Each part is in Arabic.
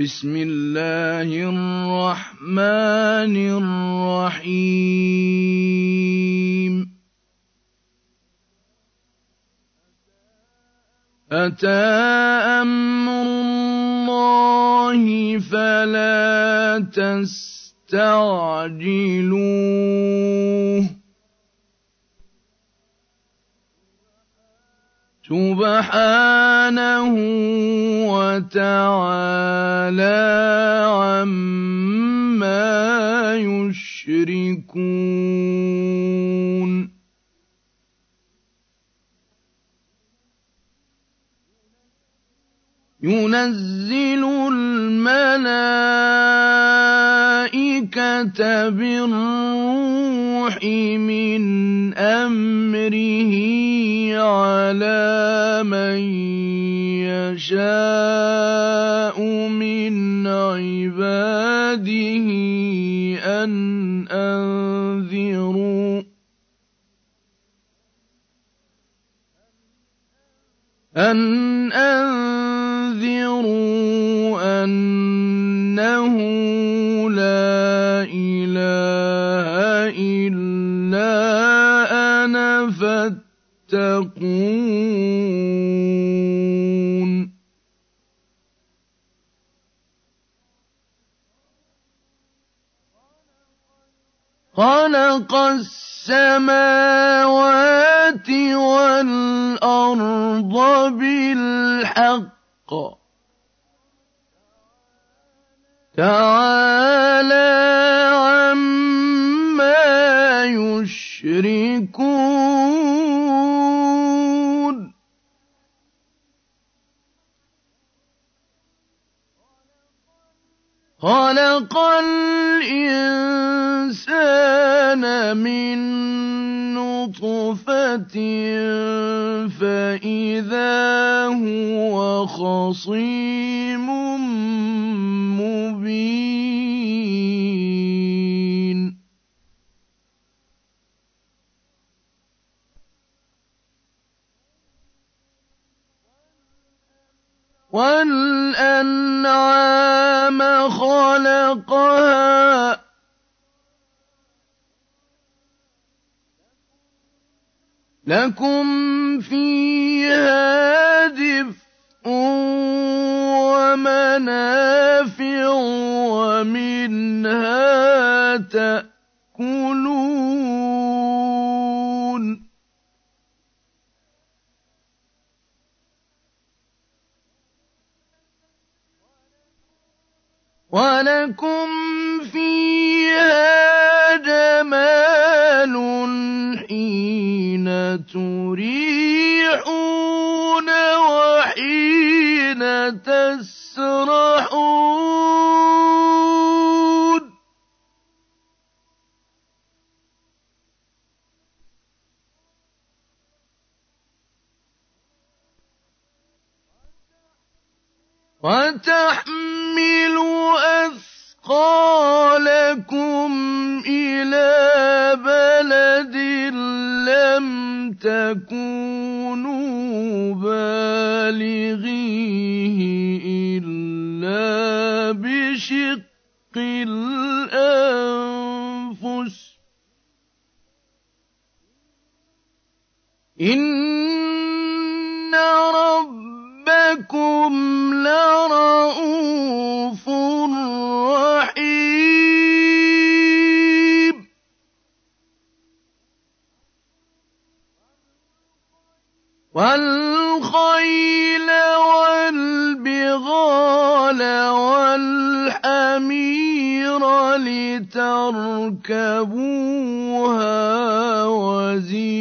بسم الله الرحمن الرحيم. أتى أمر الله فلا تستعجلوه. سبحانه وتعالى عما يشركون ينزل الملائكة بالروح من أمره على من يشاء من عباده أن أنذروا أن أنذروا أنه لا إله إلا أنا فاتقون خلق السماوات والأرض بالحق. تعالى عما يشركون. خلق الإنسان من نطفة فإذا هو خصيم مبين. والأنعام خلقها. لكم فيها دفء ومنافع ومنها تأكلون. ولكم فيها جمال حين تريحون وحين تسرحون وتحمل أثقالكم إلى بلد لم تكونوا بالغيه إلا بشق الأنفس. ربكم لرؤوف رحيم. والخيل والبغال والحمير لتركبوها وزينه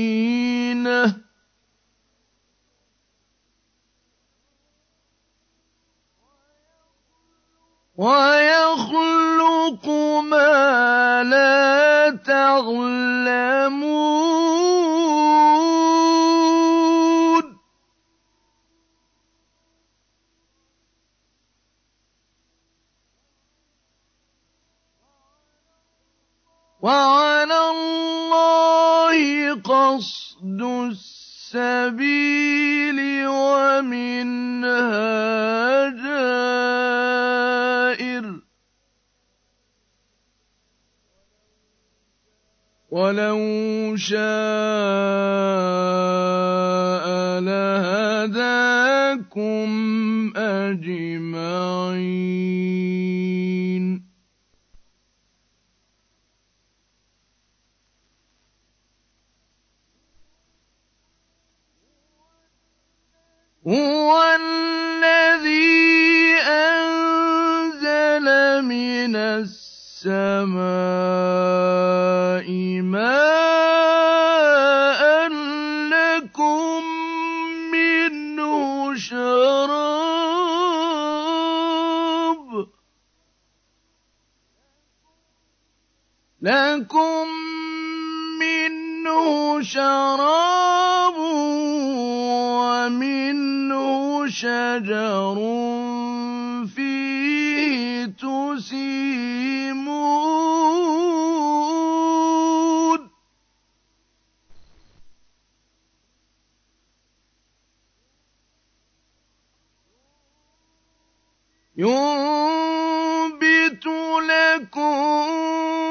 ويخلق ما لا تعلمون وعلى الله قصد السبيل السَّبِيلِ وَمِنْهَا جَائِرٌ وَلَوْ شَاءَ لَهَدَاكُمْ أَجْمَعِينَ. هُوَ الَّذِي أَنزَلَ مِنَ السَّمَاءِ مَاءً لَّكُم مِّنْهُ شَرَابٌ. لَّكُم مِّنْهُ شَرَابٌ وَمِنْ شجر فيه تسيمون. ينبت لكم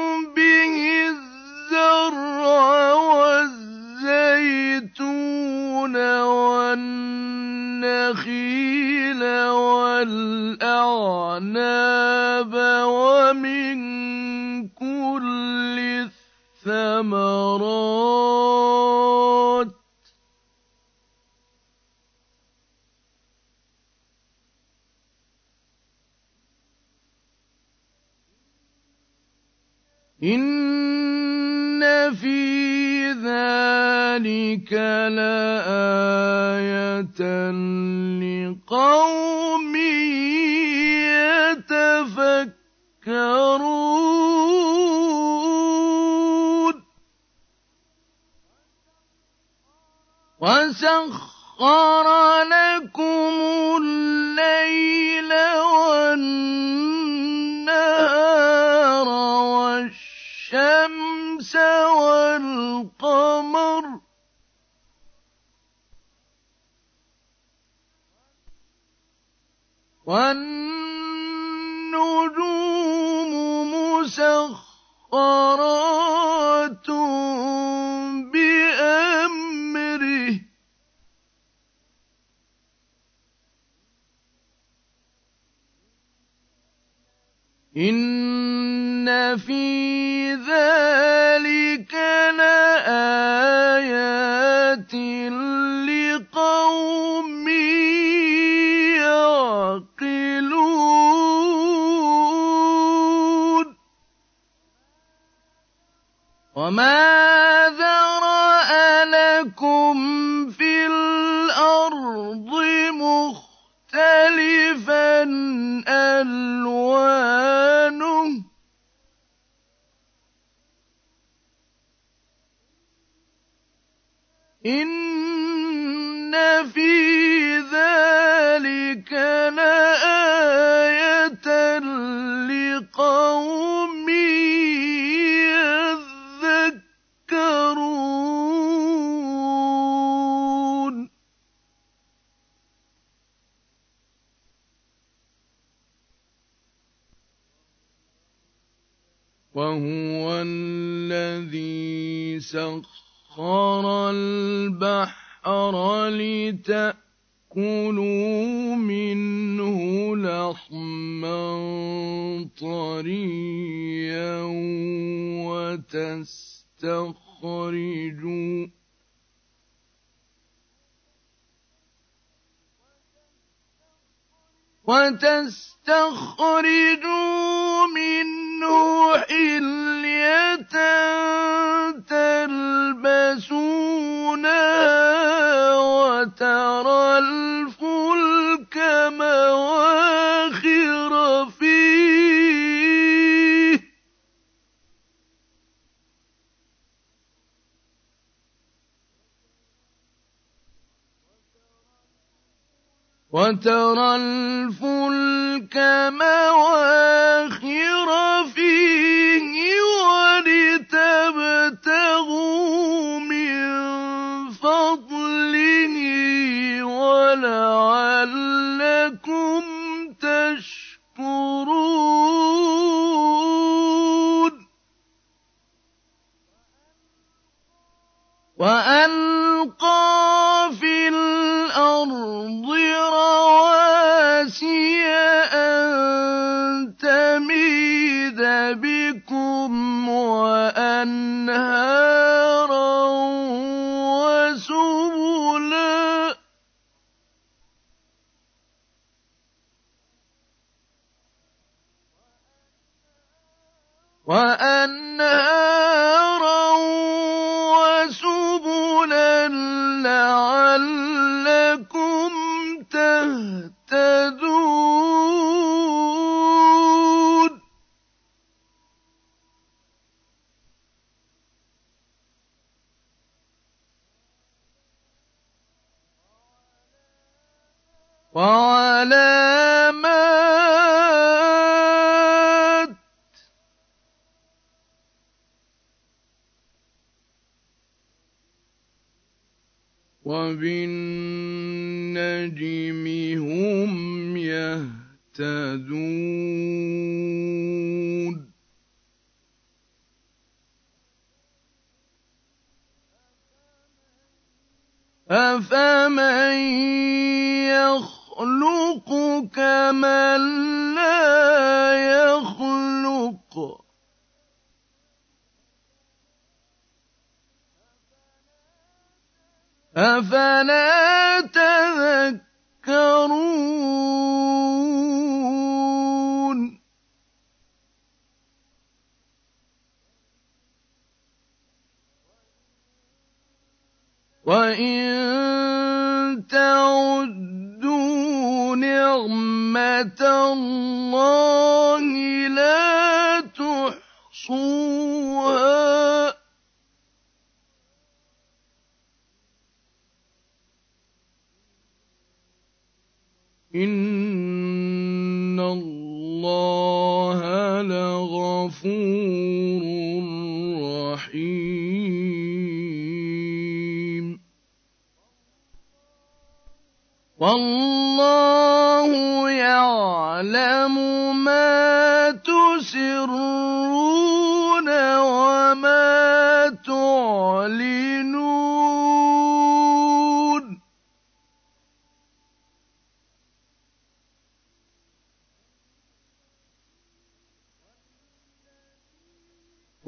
وترى الفلك مواخر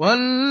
وَالَّذِينَ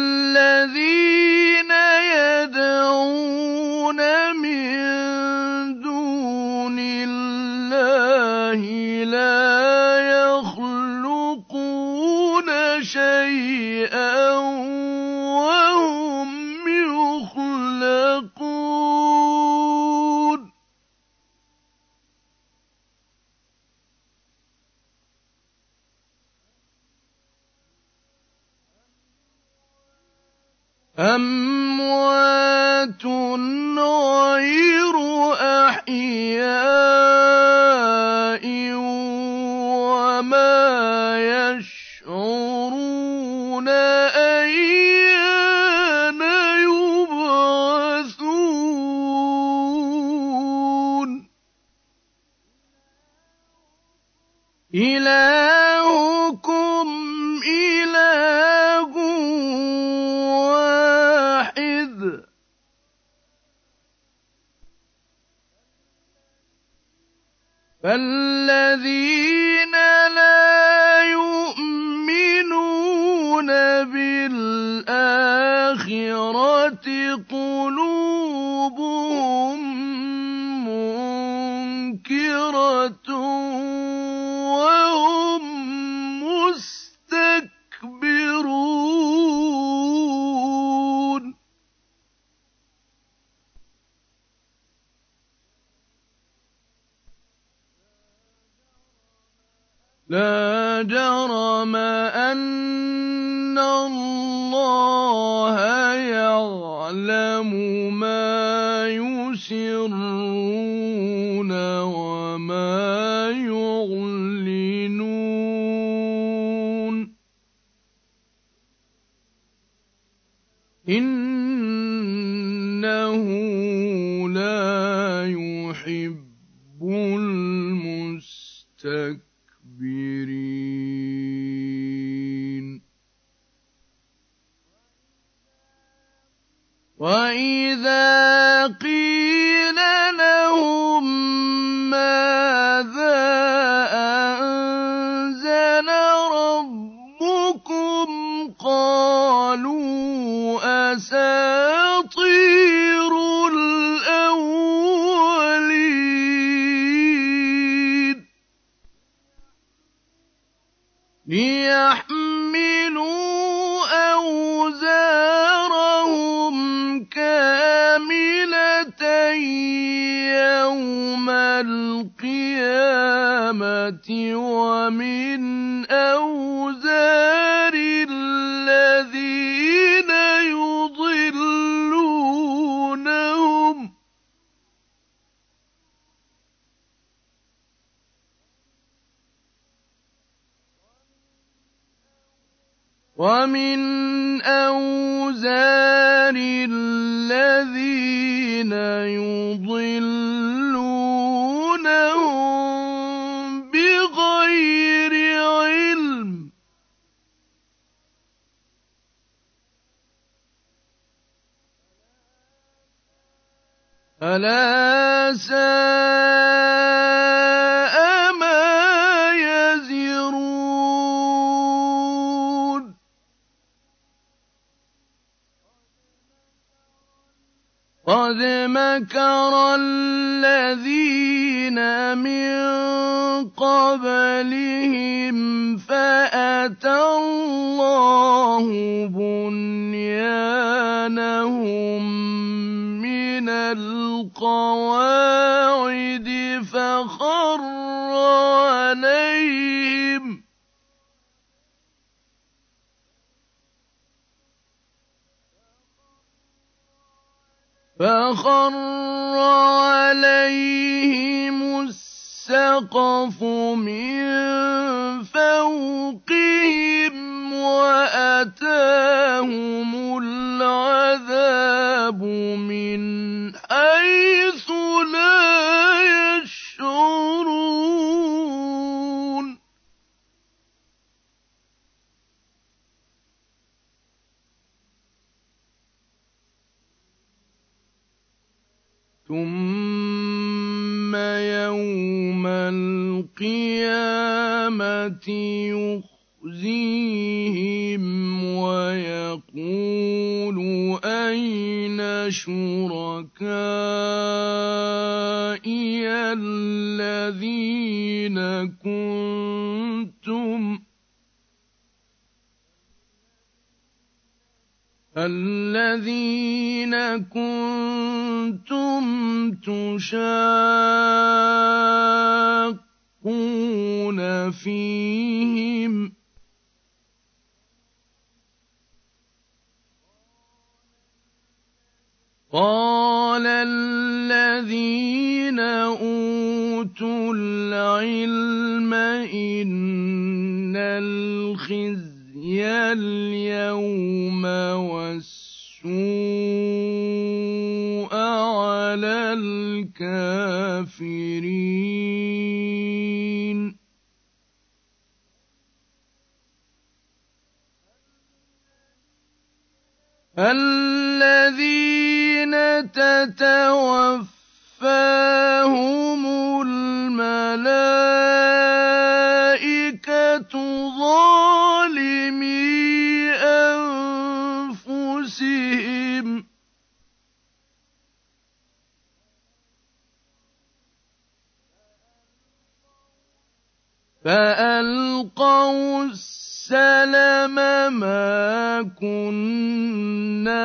ومن أوزار الذين يضلونهم بغير علم ألا الملائكة ظالمي أنفسهم. فألقوا السلم ما كنا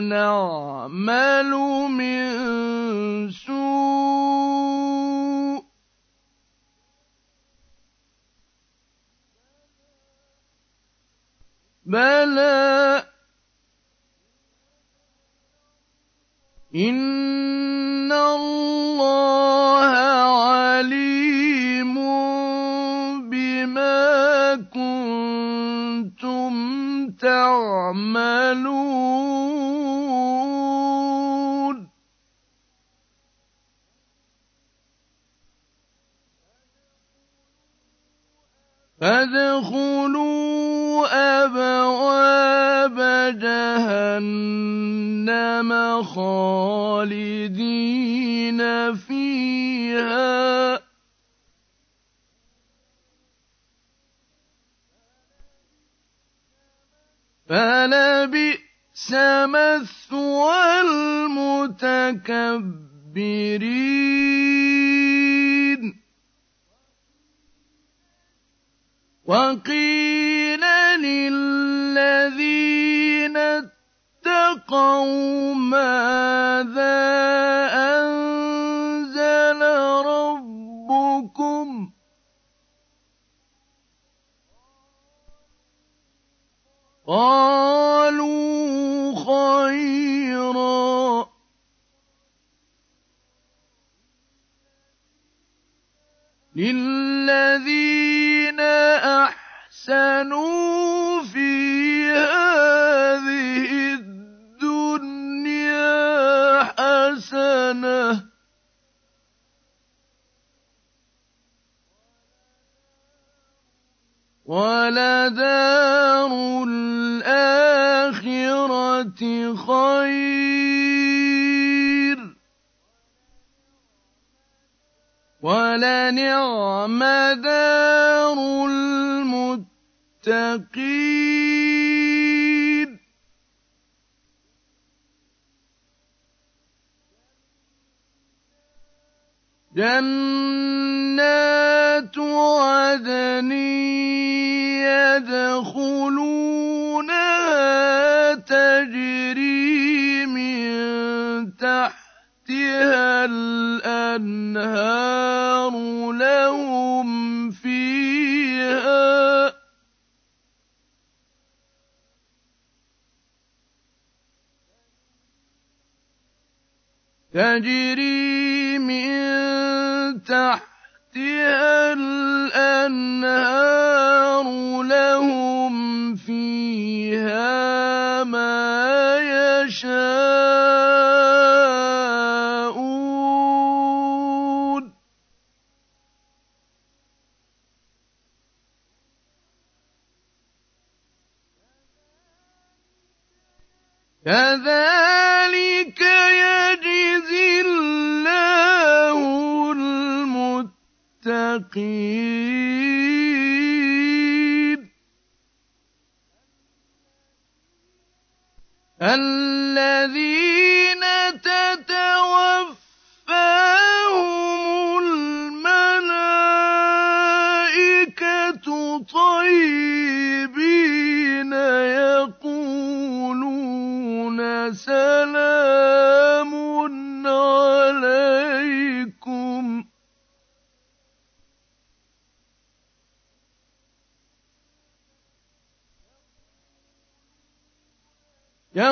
نعمل من سوء. بلى إن الله عليم بما كنتم تعملون فادخلوا أبواب جهنم خالدين فيها. فلبئس مثوى المتكبرين. وقيل للذين اتقوا ماذا أنزل ربكم قالوا خيرا للذين أحسنوا في هذه الدنيا حسنة ولدار الآخرة خير ولنعم دار المتقين. جنات عدن يدخلونها تجري تحتها الأنهار لهم فيها تجري من تحتها الأنهار لهم المتقين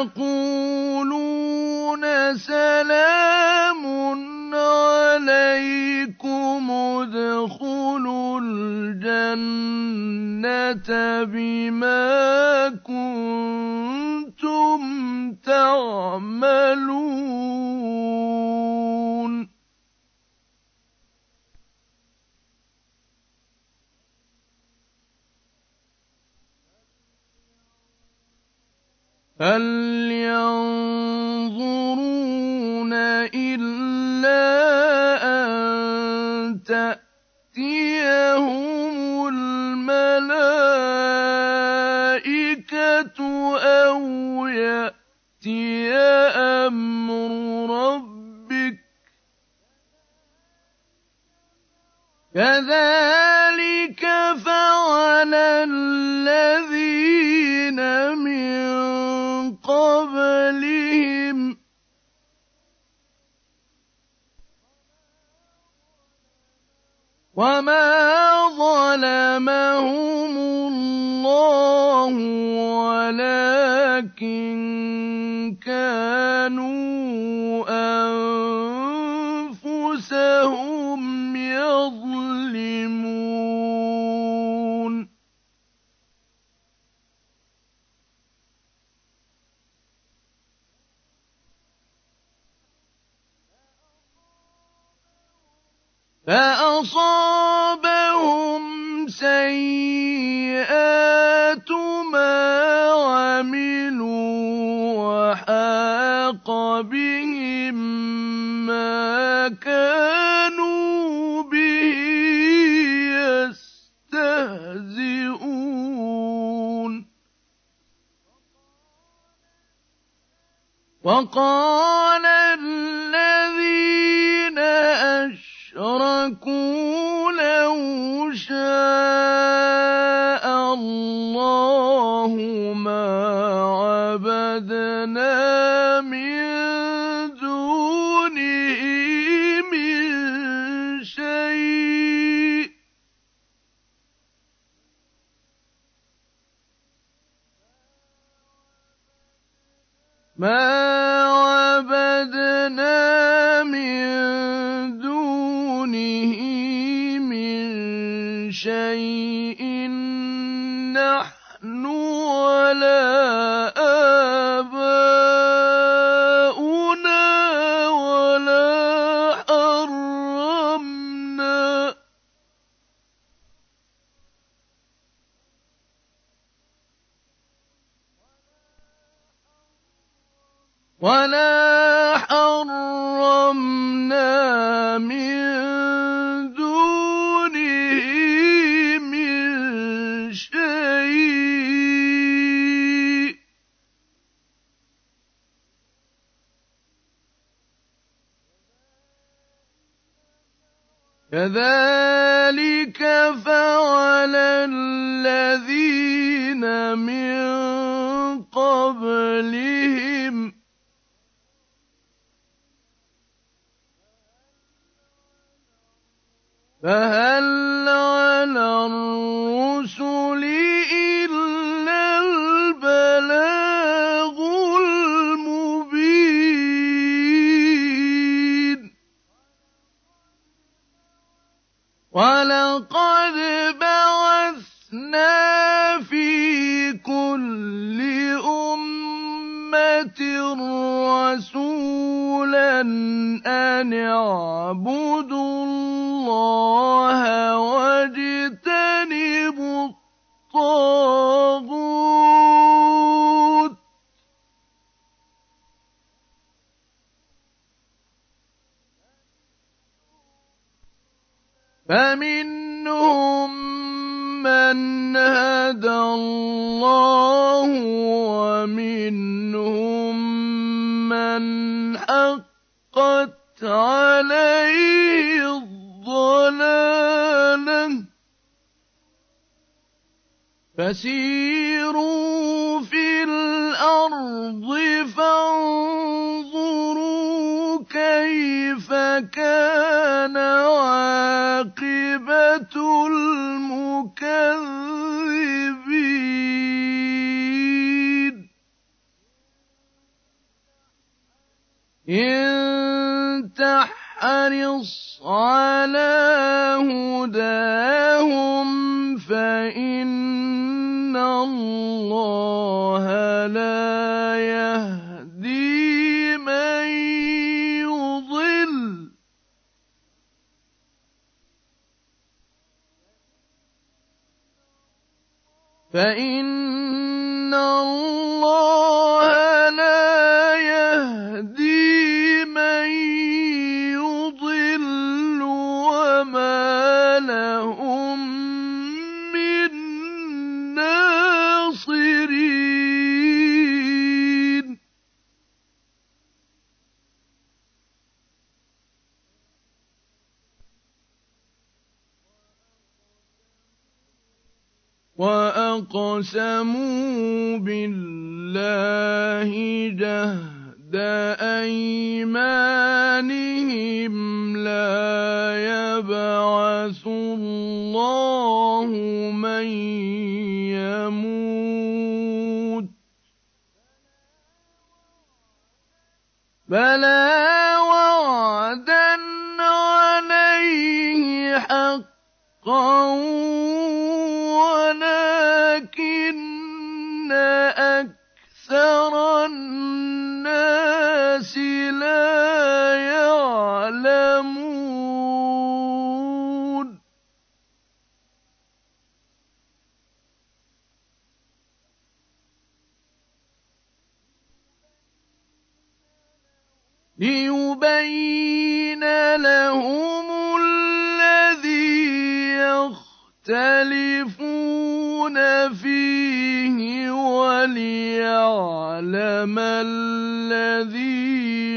يقولون سلام عليكم ادخلوا الجنة بما كنتم تعملون. هل ينظرون إلا أن تأتيهم الملائكة أو يأتي أمر ربك. كذلك فعل الذين من قبلهم. وما ظلمهم الله ولكن كانوا فأصابهم سيئات ما عملوا وحاق بهم ما كانوا به يستهزئون. وقال أشركوا لو شاء الله هُدَاهُمْ فَإِنَّ اللَّهَ لَا يَهْدِي مَن يُضِلُّ ۖ وَمَا وَأَقْسَمُوا بِاللَّهِ جَهْدَ أَيْمَانِهِمْ ۙ لَا يَبْعَثُ اللَّهُ مَن يَمُوتُ ۚ بَلَىٰ وَعْدًا عَلَيْهِ حَقًّا لَا يَعْلَمُونَ. لِيُبَيِّنَ لَهُمُ الَّذِي يَخْتَلِفُونَ فِيهِ وَلِيَعْلَمَ الَّذِينَ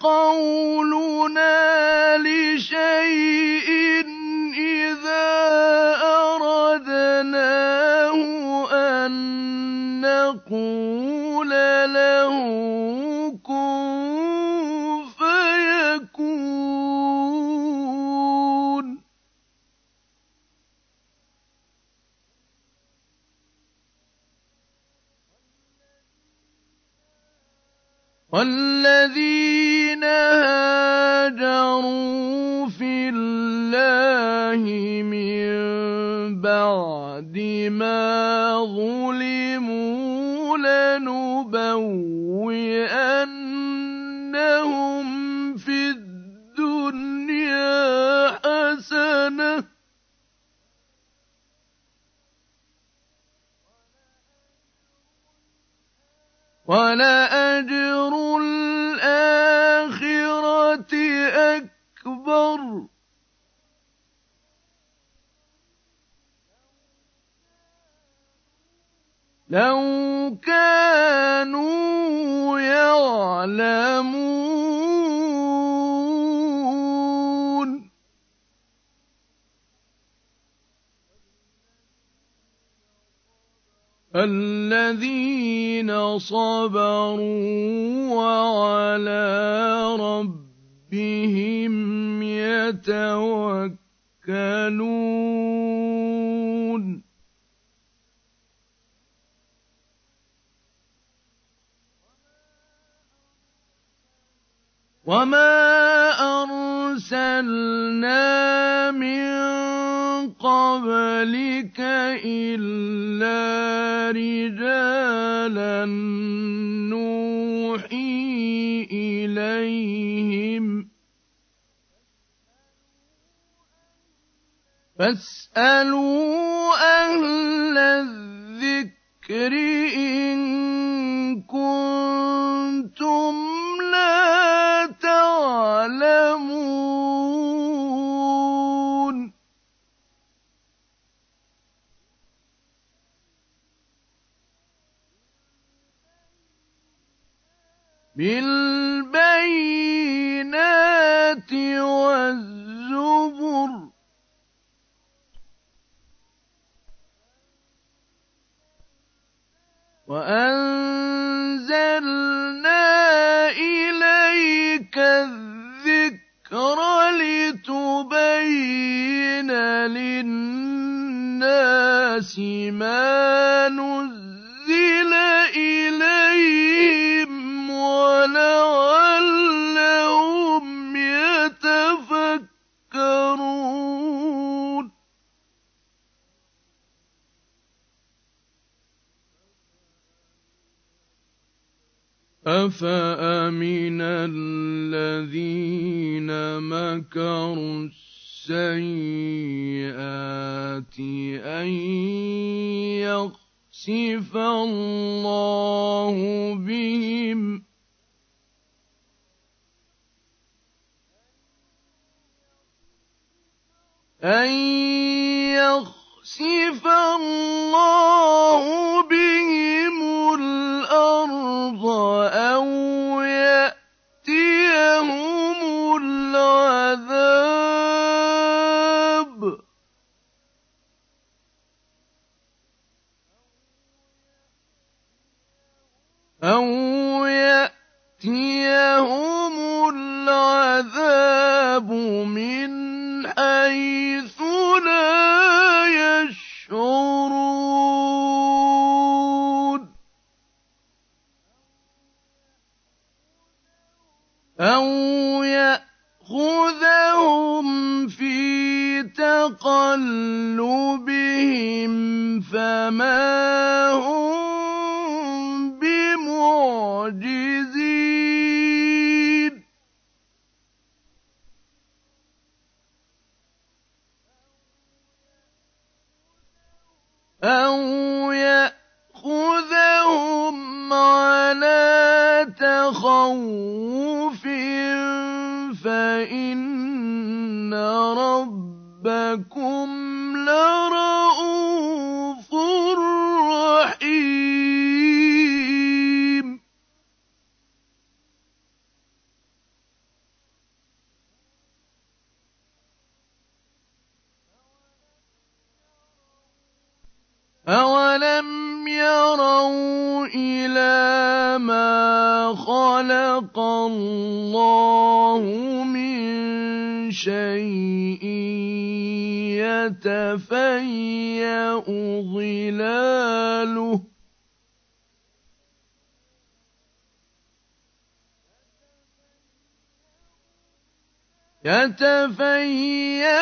قولنا لشيء إذا أردناه أن نقول له والذين هاجروا في الله من بعد ما ظلموا لنبوئنهم في الدنيا حسنة ولأجر لو أو يأتيهم العذاب من حيث لا يشعرون أو يأخذهم في تقلبهم فما هم تخوف فإن ربكم لرؤوف اللَّهُ مِن شَيْءٍ يَتَفَيَّأُ ظِلَالُهُ يتفيأ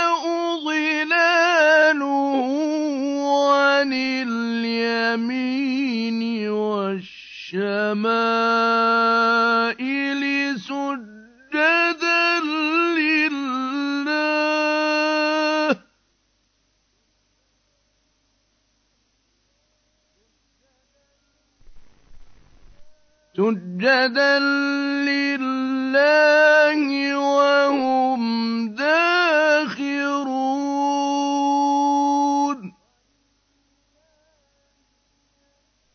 ظلاله عن اليمين والشمائل سجدا لله وهم داخرون.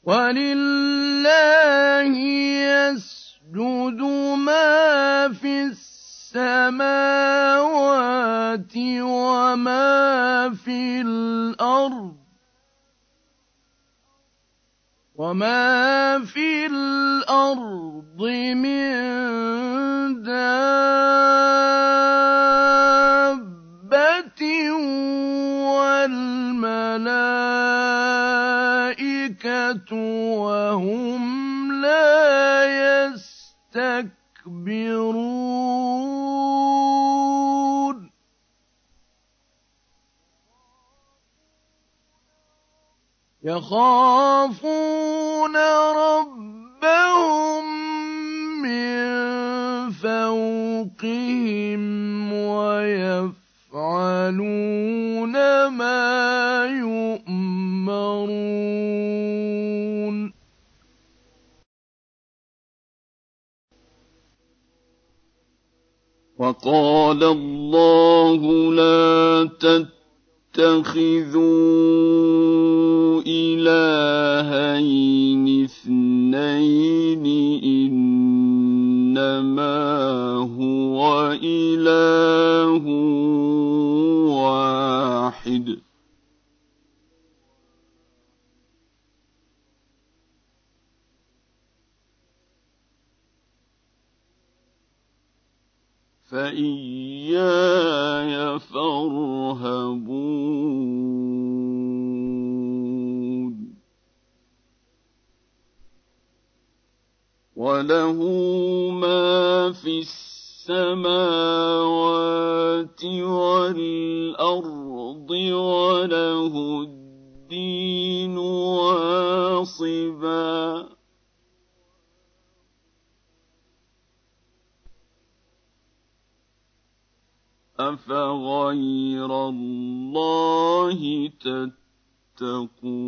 ولله يسجد ما في السماوات وما في الأرض. وما في الأرض من دابة والملائكة وهم لا يستكبرون يخافون ربهم من فوقهم ويفعلون ما يؤمرون. وقال الله لا تتبعوا اتخذوا إلهين اثنين إنما هو إله واحد. فإياي فارهبون. وله ما في السماوات والأرض وله الدين واصباً. أفغير الله تتقون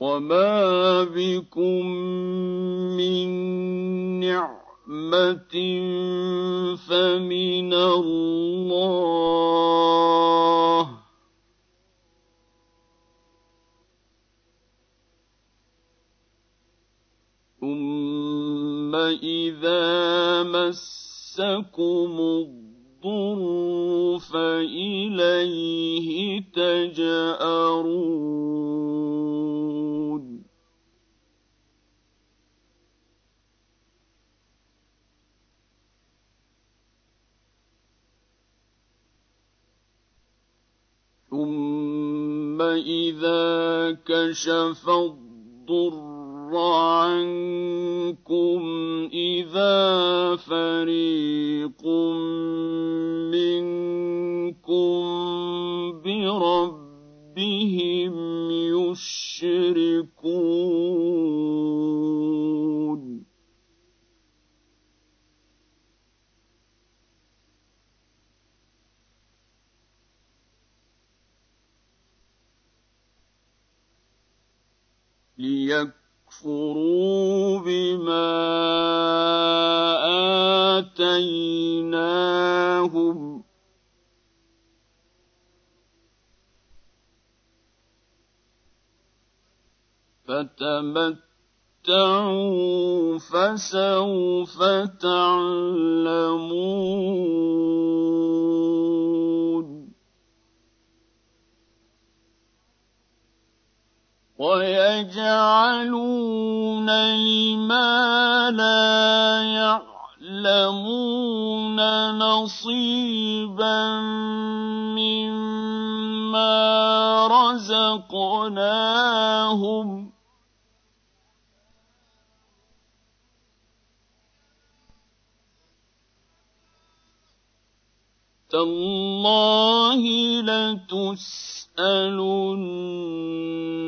وما بكم من نعمة فمن الله ثم إذا مسكم الضر فإليه تجأرون ثم إذا كشف الضر عنكم إذا فريق منكم بربهم يشركون. ليكفروا يكفروا بما آتيناهم. فتمتعوا فسوف تعلمون. ويجعلون لما لا يعلمون نصيبا مما رزقناهم تالله لتسألن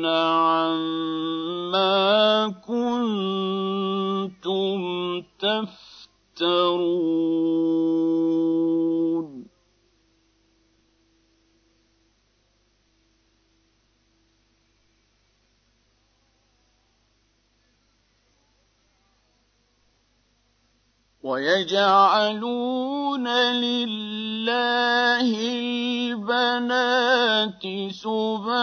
عما كنتم تفترون. ويجعلون لله البنات سبحانه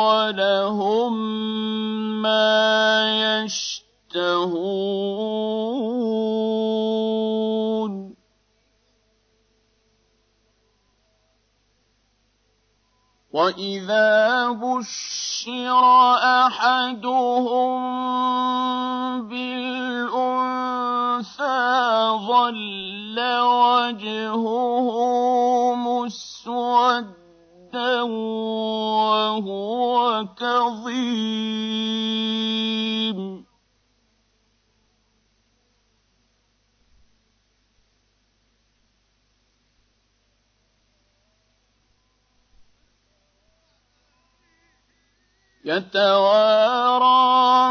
ولهم ما يشتهون. واذا بشر احدهم بالانثى ظل وجهه مسودا وهو كظيم يتوارى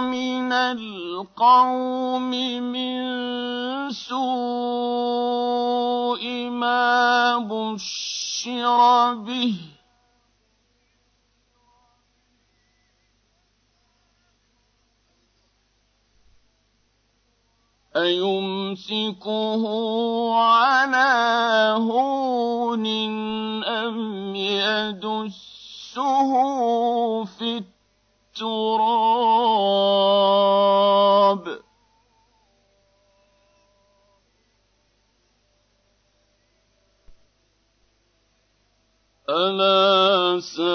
من القوم من سوء ما بشر به. أيمسكه على هون أم يدسه في التراب. ألا ساء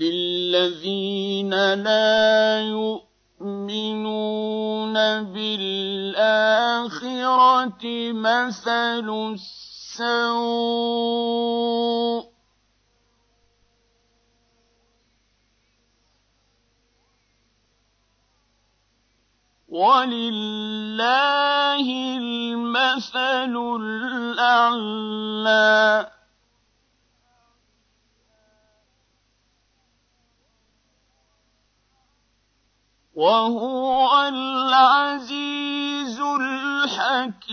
للذين لا يؤمنون بالآخرة مثل السوء ولله المثل الأعلى وهو العزيز الحكيم.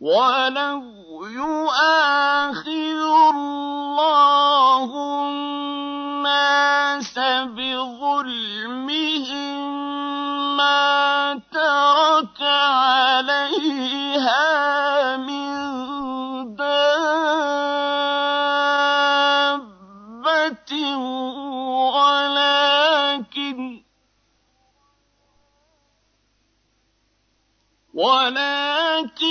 ولو يؤاخذ الله الناس بظلمهم ما ترك عليها من ولكن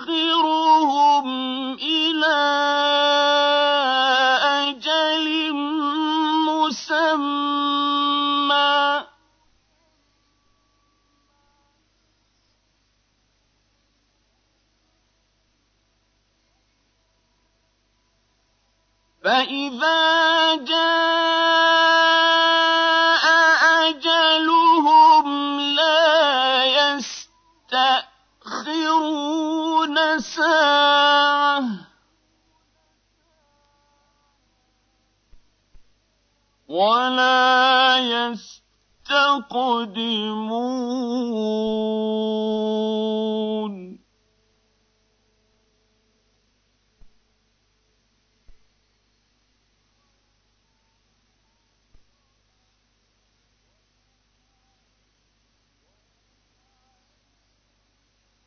يؤخرهم إلى أجل مسمى. فإذا جاء ولا يستقدمون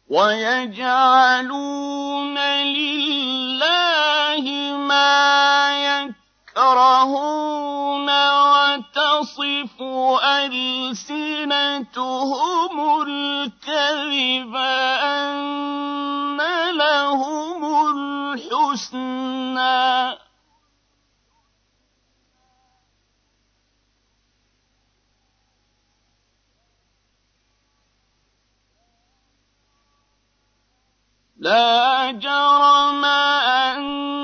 ويجعلون لله ما يكرهون وتصف ألسنتهم الكذب أن لهم الحسنى. لا جرم أن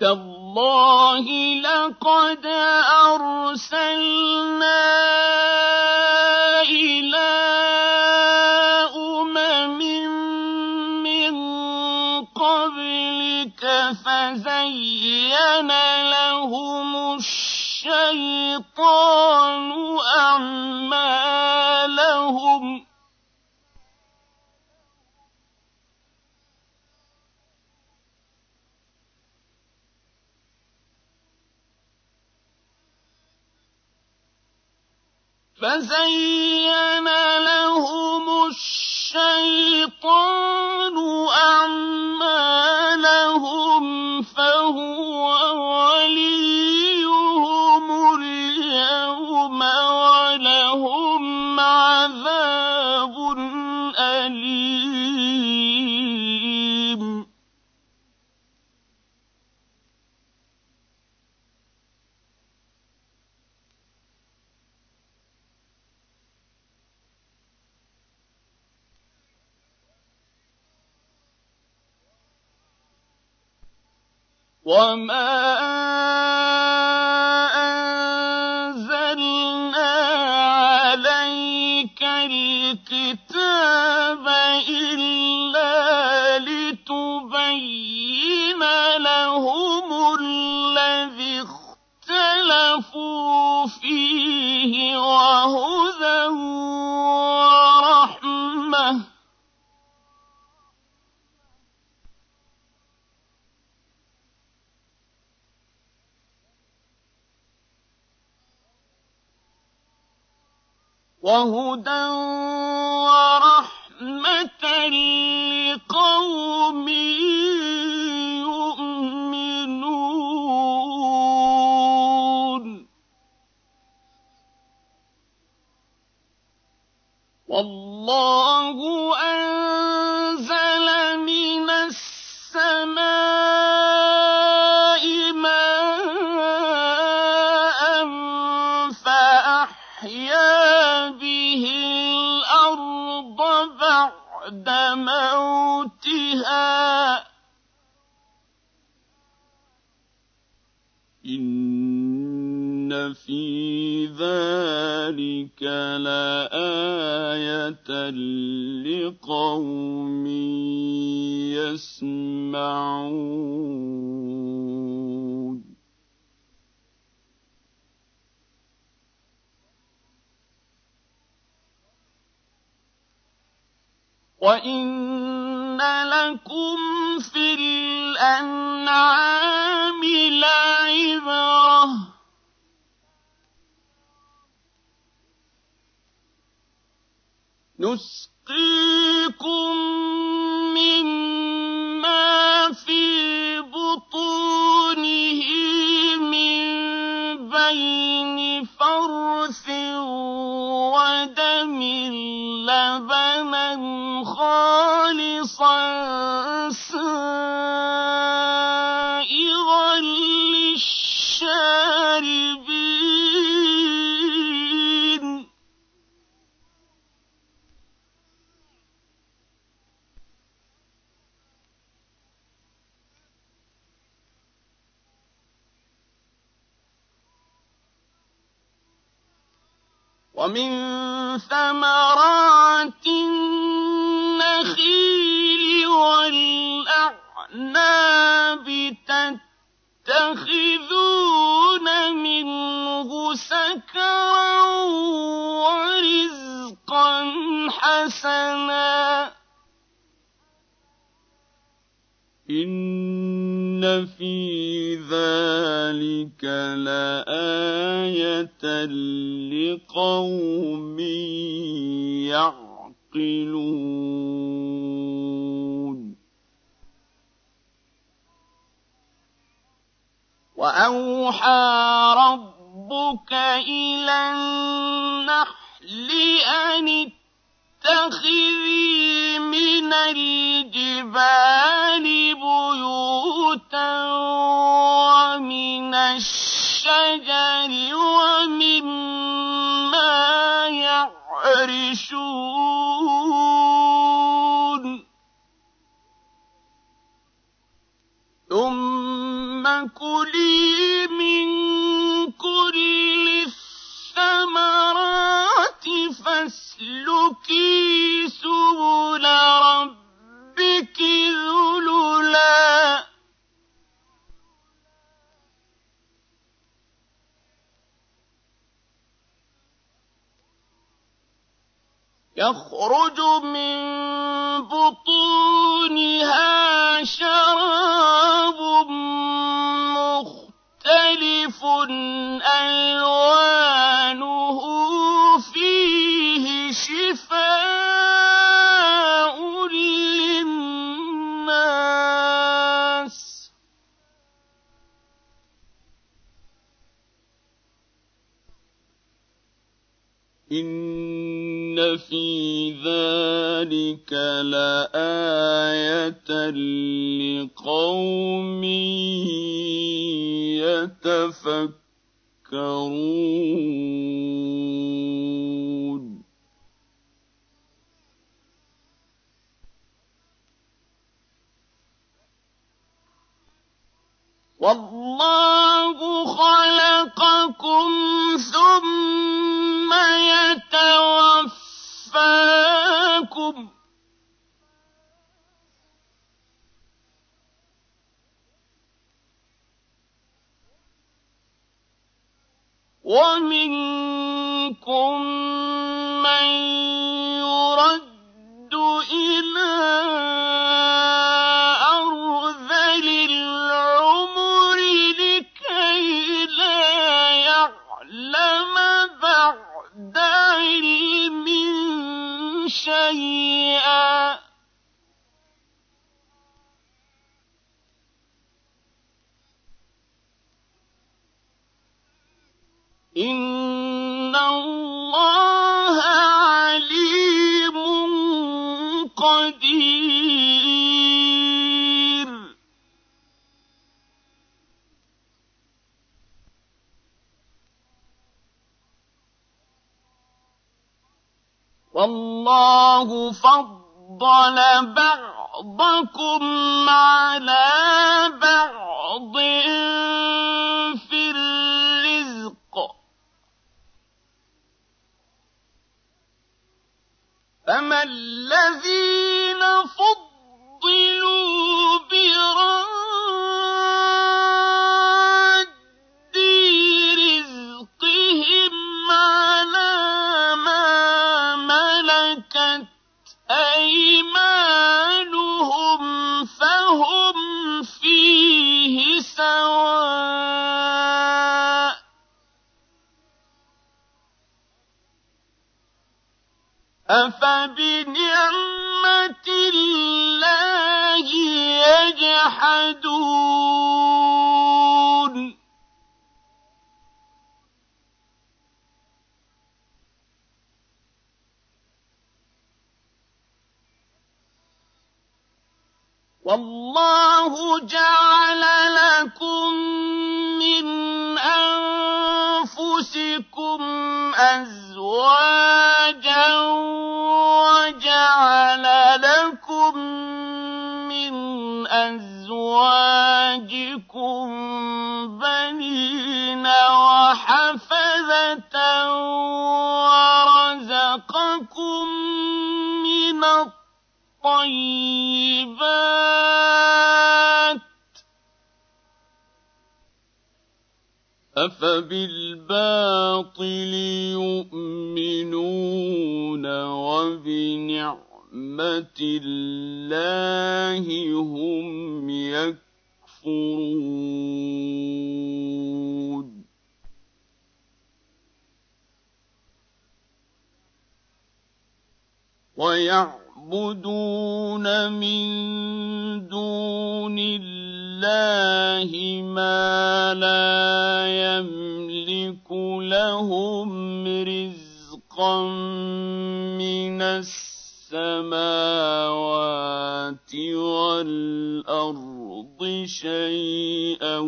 تالله لقد أرسلنا إلى أمم من قبلك فزين لهم الشيطان أعمالهم فزين لهم الشيطان أعمالهم فهو وما أنزلنا عليك الكتاب إلا لتبين لهم الذي اختلفوا فيه وهدى وهدى ورحمة لقوم يؤمنون والله أنزل ذلك لآية لقوم يسمعون. وإن لكم في الأنعام لعبرة نسقيكم مما في بطونه من بين فرث ودم لبنا خالصا حَسَنًا. إِنَّ فِي ذَٰلِكَ لَآيَةً لِّقَوْمٍ يَعْقِلُونَ. وَأَوْحَىٰ رَبُّكَ إِلَى النَّحْلِ أَنِ اتَّخِذِي مِنَ الْجِبَالِ بُيُوتًا وَمِنَ الشَّجَرِ وَمِمَّا يَعْرِشُونَ ثُمَّ كُلِي مِن كُلِّ فَاسْلُكِي سُبُلَ رَبِّكِ ذُلُلًا. يَخْرُجُ مِن بُطُونِهَا شَرَابٌ مُّخْتَلِفٌ أَلْوَانُهُ فِي ذَٰلِكَ لَآيَةً لِّقَوْمٍ يَتَفَكَّرُونَ وَاللَّهُ خَلَقَكُمْ ثُمَّ يَتَوَفَّاكُمْ ۚ وَمِنكُم فَضَّلَ بَعْضَكُمْ عَلَىٰ بَعْضٍ. يَجْحَدُونَ. وَاللَّهُ جَعَلَ لَكُم مِّنْ أَنفُسِكُمْ أَزْوَاجًا وَجَعَلَ لَكُم مِّنْ أَزْوَاجِكُم أزواجكم بنين وحفظة ورزقكم من الطيبات. أفبالباطل يؤمنون وبنعمة الله هم يكفرون. ويعبدون من دون الله ما لا يملك لهم رزقا من السماوات والأرض شيئا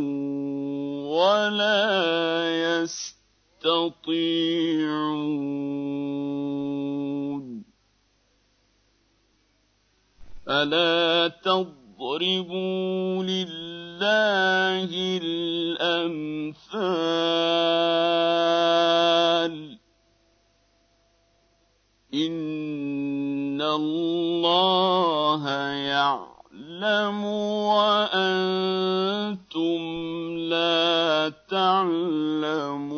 ولا يستطيعون. فلا تضربوا لله الأمثال؟ الله يعلم وأنتم لا تعلمون.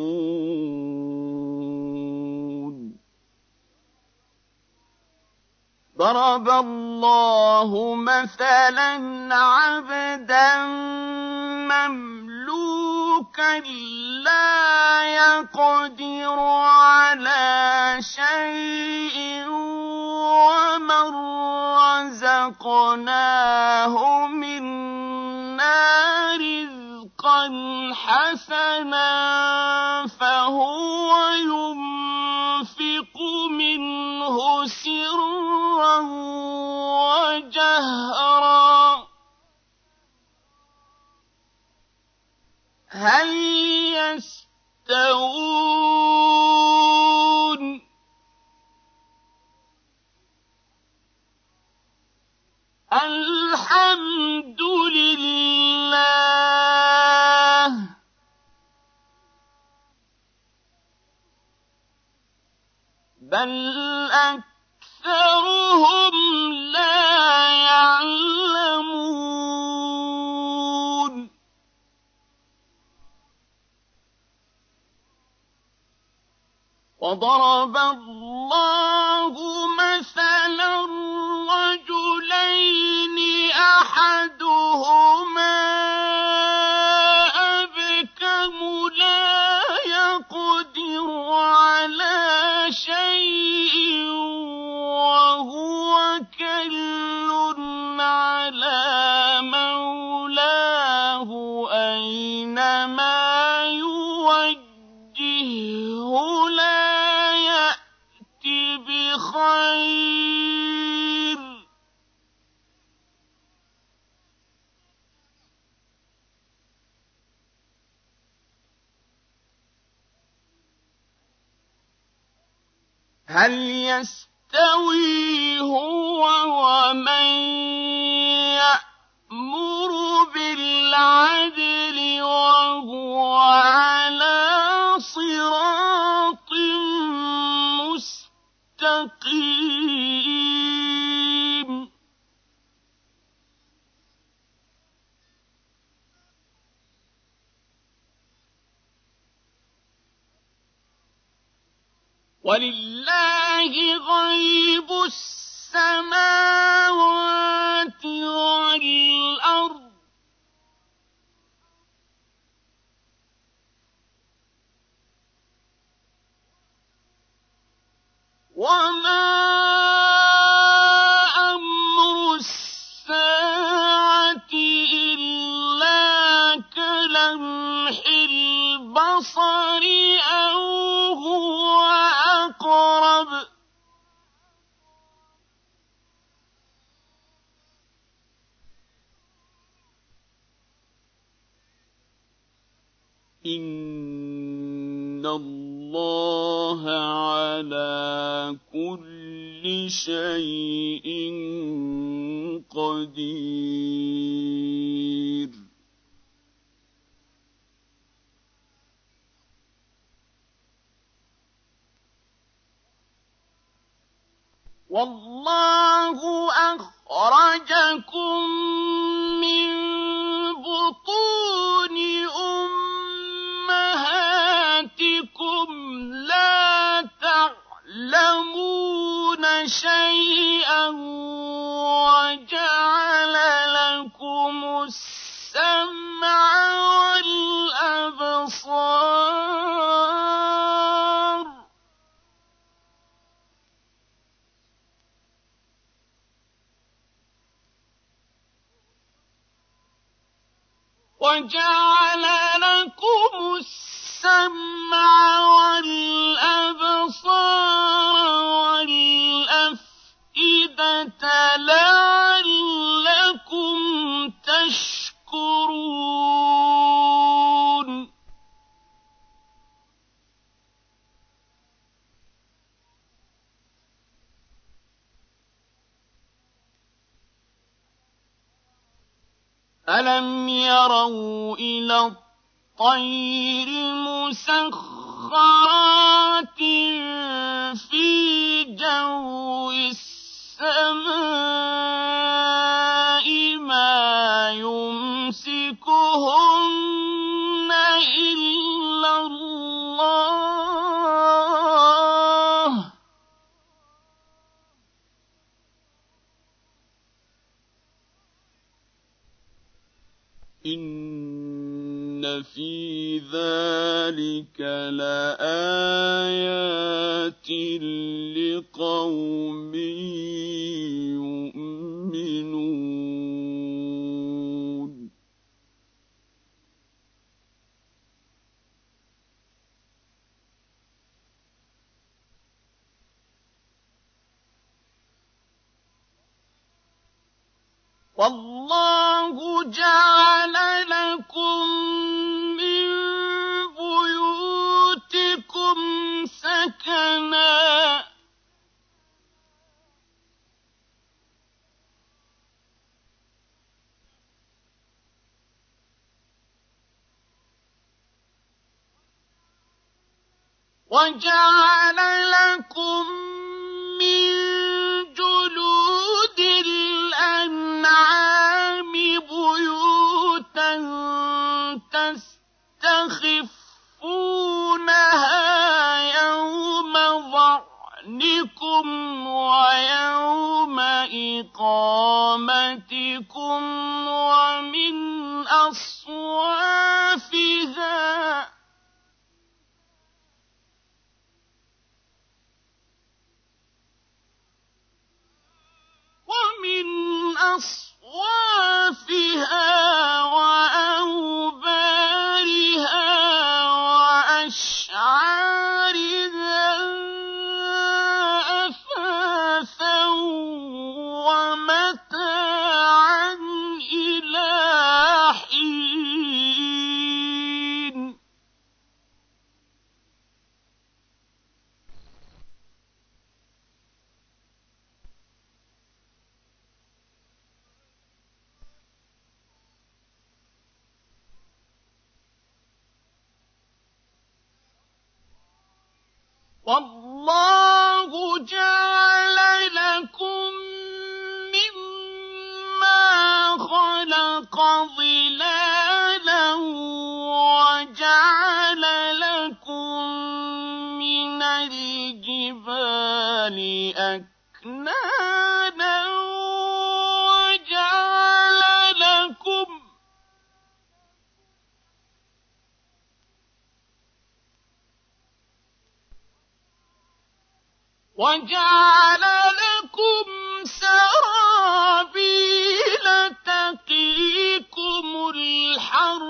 ضرب الله مثلا عبدا مملوكا لا يقدر على شيء ومن رزقناه منا رزقا حسنا فهو ينفق منه سرا وجهرا. هل يستوون الحمد لله بل أكثرهم لا يعلمون. وضرب الله مثلا رجلين هل يستوي هو ومن يأمر بالعدل وهو ولله غيب السماوات والأرض. وما الله على كل شيء قدير. والله أخرجكم من بطون أمهاتكم شيئا وجعل لكم السمع والأبصار. وجعل لكم السمع والأبصار. ألم يروا إلى الطير مسخرات في جو السماء ما يمسكهن إلا الله فِي ذَٰلِكَ لَآيَاتٍ لِّقَوْمٍ يُؤْمِنُونَ وَاللَّهُ جَعَلَ سَكَنًا ۖ وَيَوْمَ إِقَامَتِكُمْ الْجِبَالِ أَكْنَانًا وَجَعَلَ لَكُمْ وَجَعَلَ لَكُمْ سَرَابِيلَ تَقِيكُمُ الْحَرَّ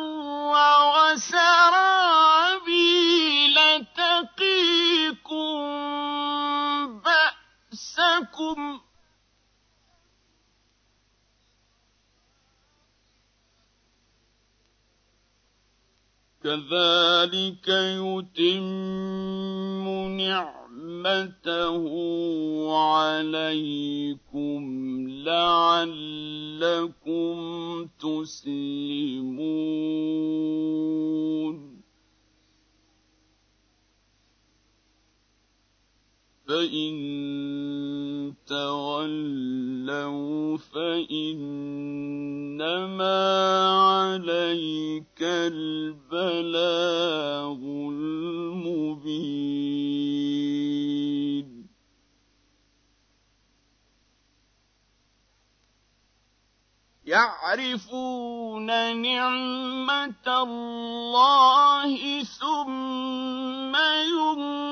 وَسَرَابِيلَ بَأْسَكُمْ ۚ كَذَٰلِكَ يُتِمُّ نِعْمَتَهُ عَلَيْكُمْ لَعَلَّكُمْ تُسْلِمُونَ فإن تولوا فإنما عليك البلاغ المبين. يعرفون نعمة الله ثم ينكرون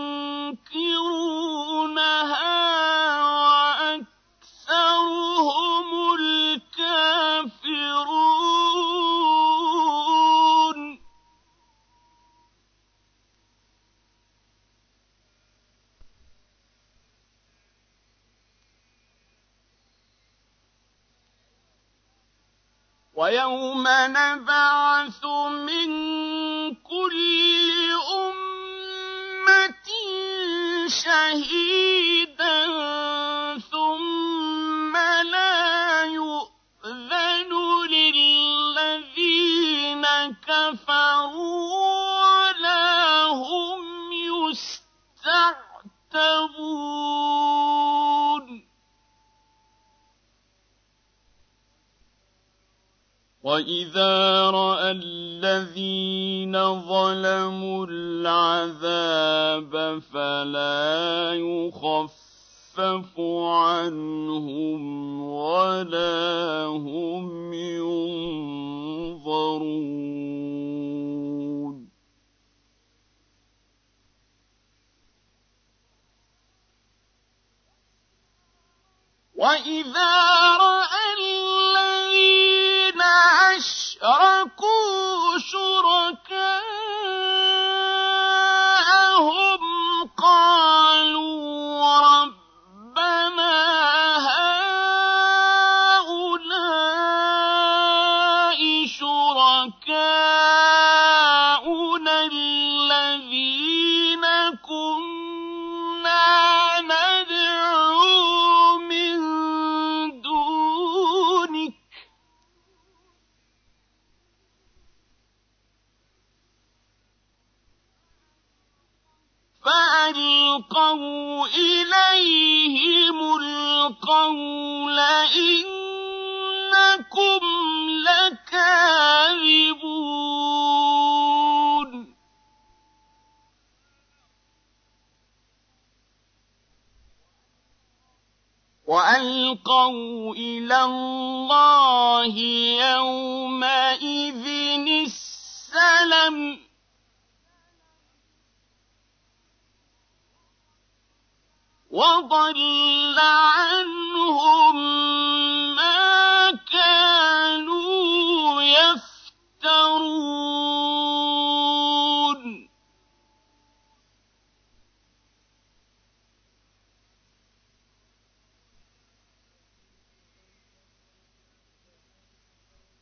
وإذا رأى الذين ظلموا العذاب فلا يخفف عنهم ولا هم ينظرون وإذا رأى أشركوا وألقوا إلى الله يومئذ السلم وضل عنهم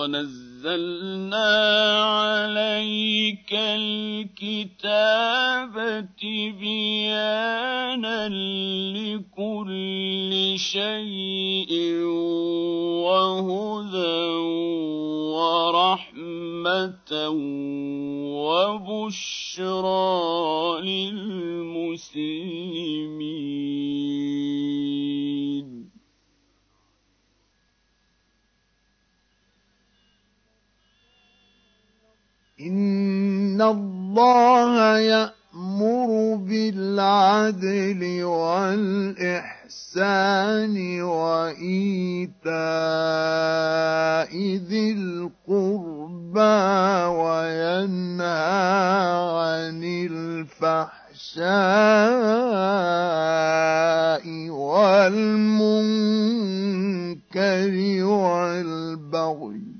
ونزلنا عليك الكتاب تبيانا لكل شيء وهدى ورحمة وبشرى للمسلمين إن الله يأمر بالعدل والإحسان وإيتاء ذي القربى وينهى عن الفحشاء والمنكر والبغي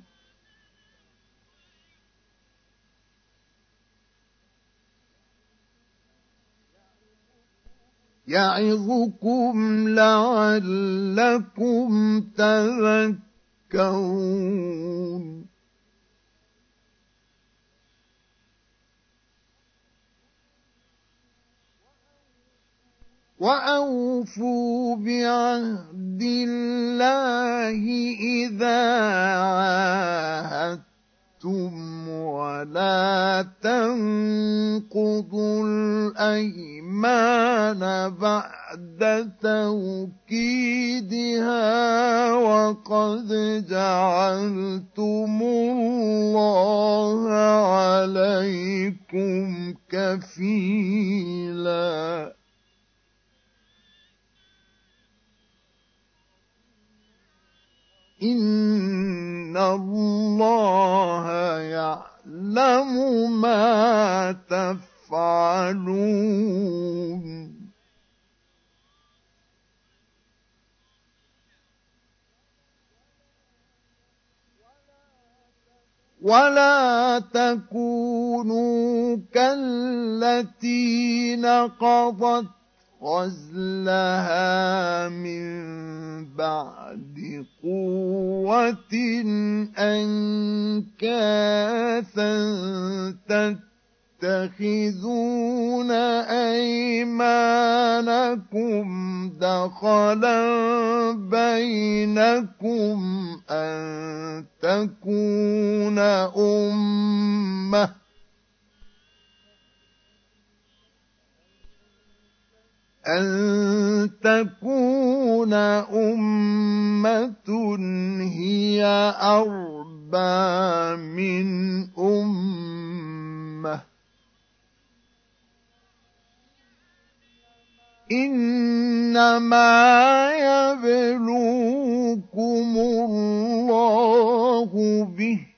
يعظكم لعلكم تذكرون. وأوفوا بعهد الله إذا عاهدتم. ولا تنقضوا الأيمان بعد توكيدها وقد جعلتم الله عليكم كفيلاً إن الله يعلم ما تفعلون ولا تكونوا كالتي نقضت غزلها من بعد قوة أنكاثا تتخذون أيمانكم دخلا بينكم أن تكون أمة أن تكون أمة هي أربى من أمة إنما يبلوكم الله به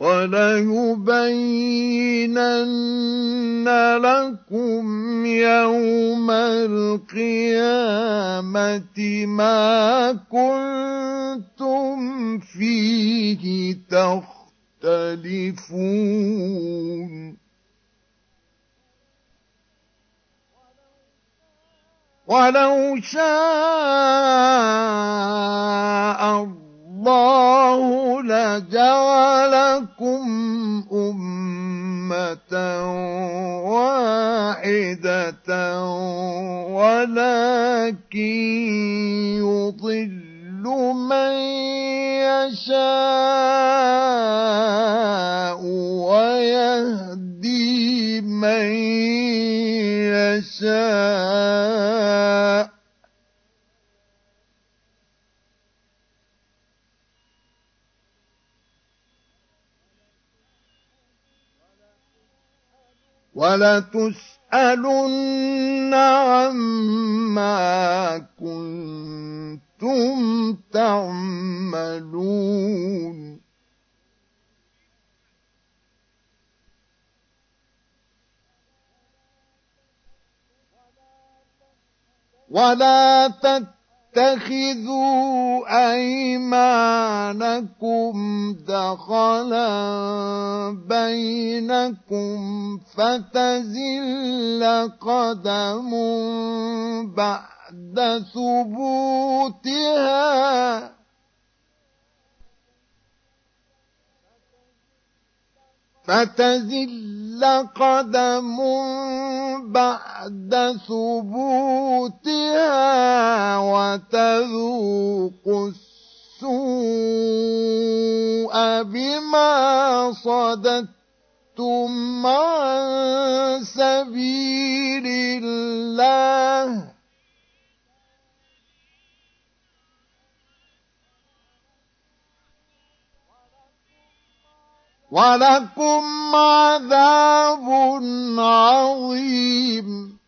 وليبينن لكم يوم القيامة ما كنتم فيه تختلفون. ولو شاء الله لجعلكم أمة واحدة ولكن يضل من يشاء ويهدي من يشاء. ولتسألن عما كنتم تعملون. ولا تتبعوا تتخذوا أيمانكم دخلا بينكم فتزل قدم بعد ثبوتها. فتزل قدم بعد ثبوتها وتذوق السوء بما صددتم عن سبيل الله. ولكم عذاب عظيم.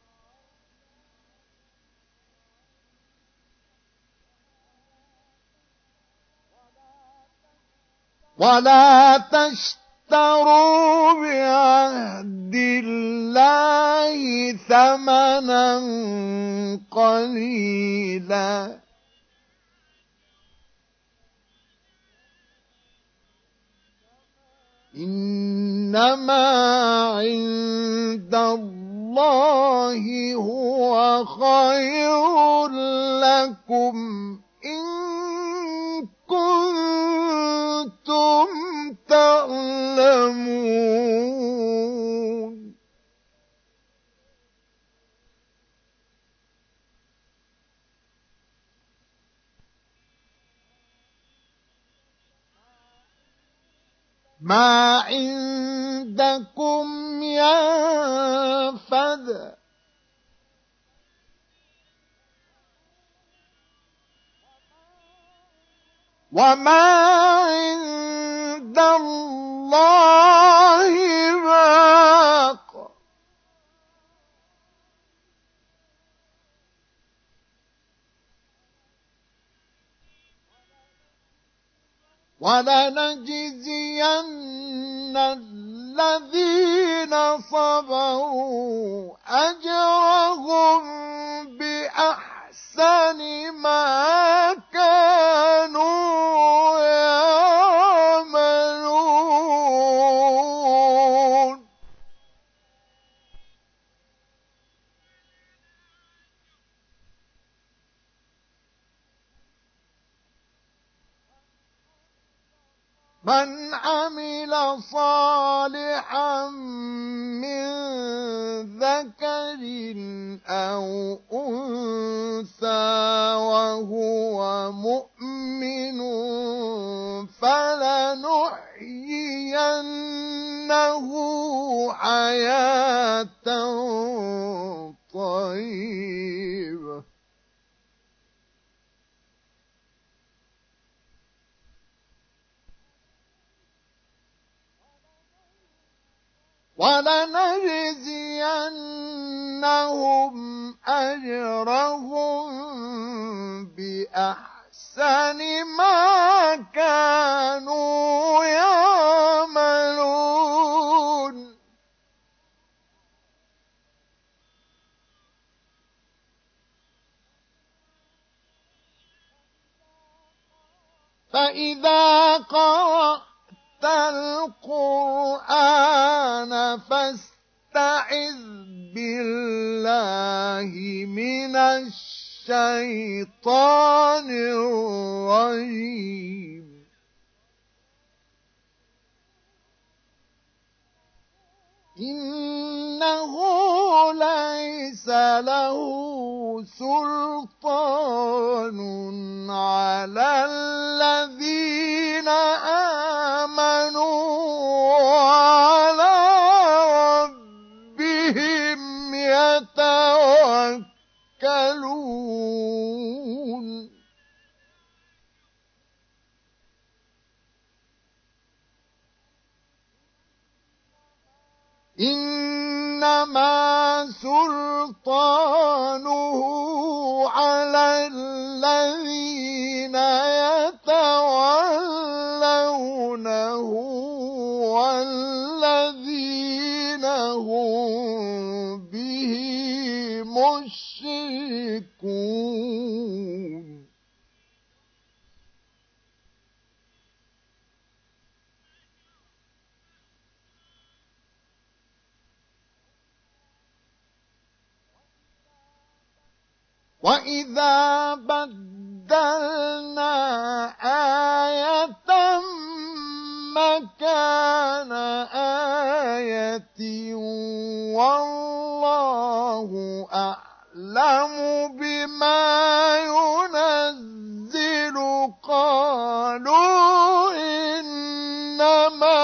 ولا تشتروا بعهد الله ثمنا قليلا. إنما عند الله هو خير لكم إن كنتم تعلمون. ما عندكم ينفد وما عند الله باق ولنجزين الذين صبروا أجرهم بأحسن ما كانوا يعملون. من عمل صالحا من ذكر أو أنثى وهو مؤمن فلنحيينه حياة طيبة. ولنجزينهم أجرهم بأحسن ما كانوا يعملون. فإذا قرأت القرآن فاستعذ بالله من الشيطان الرجيم. إنه ليس له سلطان على الذين آمنوا وعلى إنما سلطانه على الذين يتولونه والذين هم به مشركون. وإذا بدلنا آية مكان آية والله أعلم بما ينزل قالوا إنما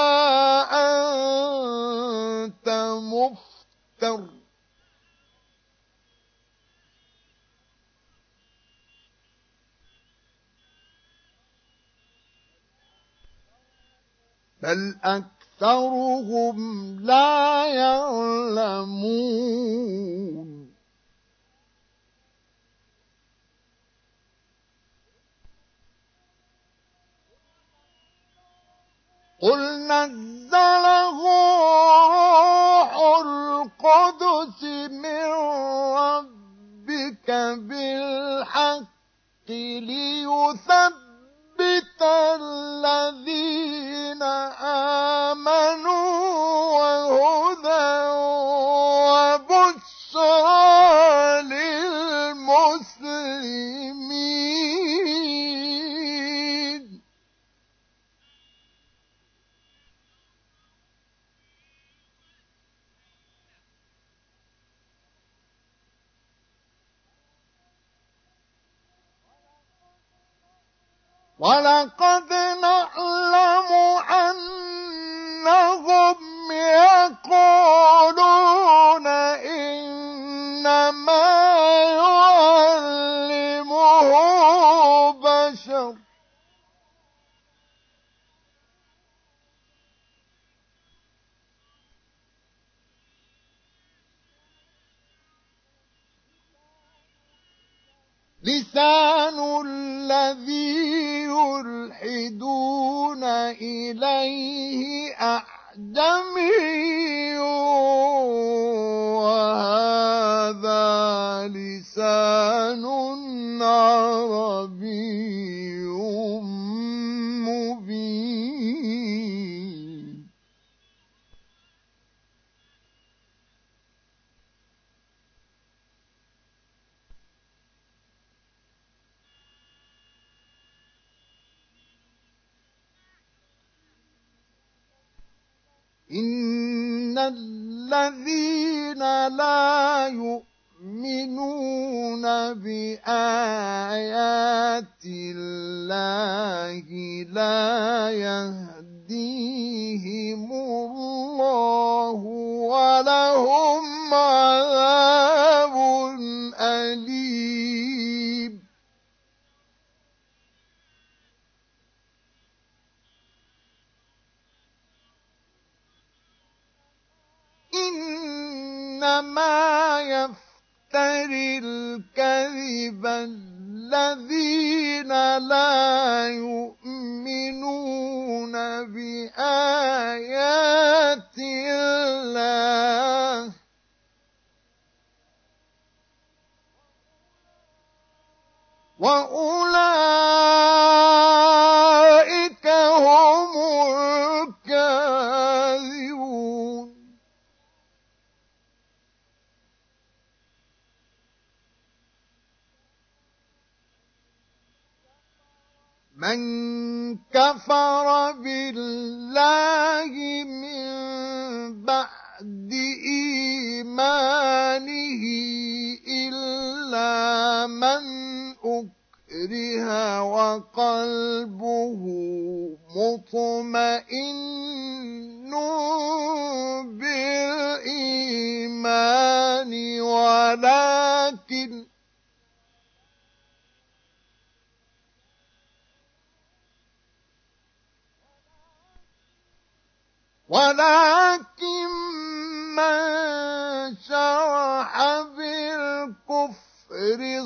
أنت مفتر بل أكثرهم لا يعلمون. قل نزله روح القدس من ربك بالحق ليثبت الذين آمنوا وهدى وبشرى للمسلمين. ولقد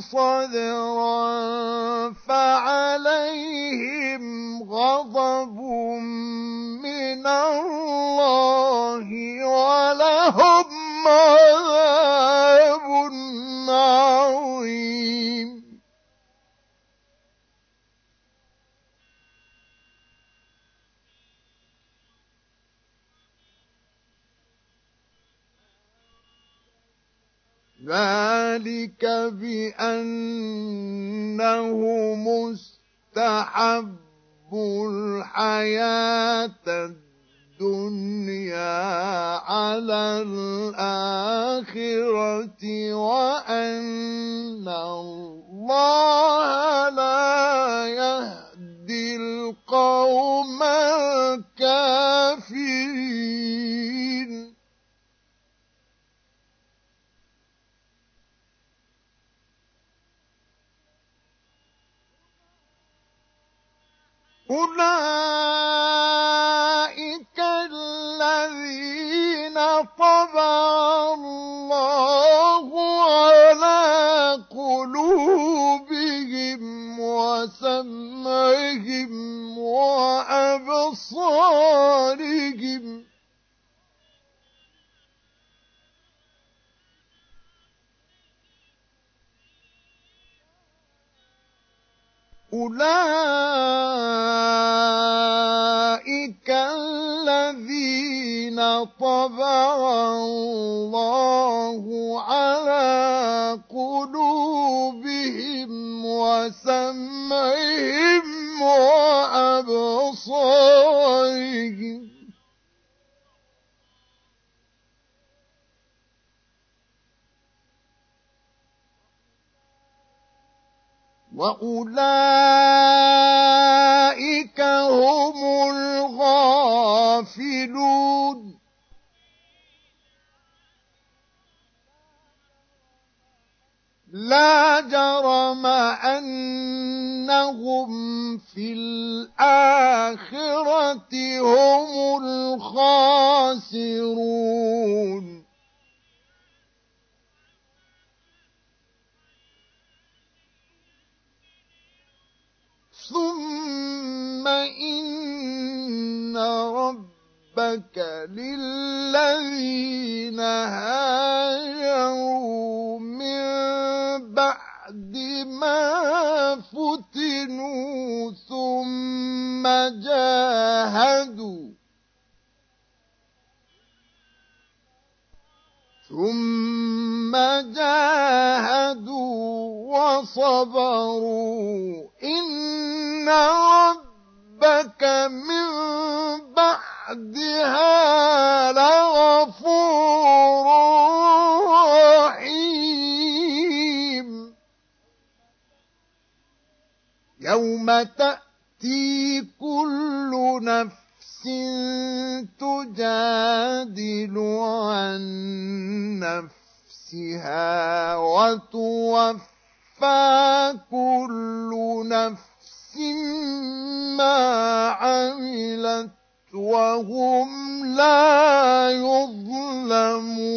صدرا فعليهم بأنهم مستحب الحياة الدنيا على الآخرة وأن الله أولئك الذين طبع الله على قلوبهم وسمعهم وأبصارهم أولئك الذين طبع الله على قلوبهم وسمعهم وأبصارهم وأولئك هم الغافلون لا جرم أنهم في الآخرة هم الخاسرون ثم إن ربك للذين هاجروا من بعد ما فتنوا ثم جاهدوا ثم جاهدوا وصبروا. إن ربك من بعدها لغفور رحيم. يوم تأتي كل نفس تجادل عن نفسها وتوفى كل نفس ما عملت وهم لا يظلمون.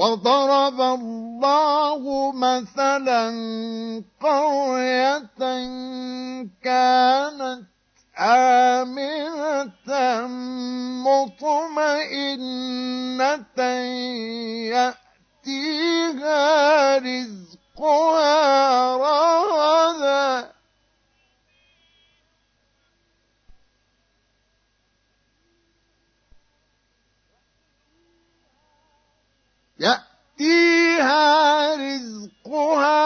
وضرب الله مثلا قرية كانت آمنة مطمئنة يأتيها رزقها رغدا يأتيها رزقها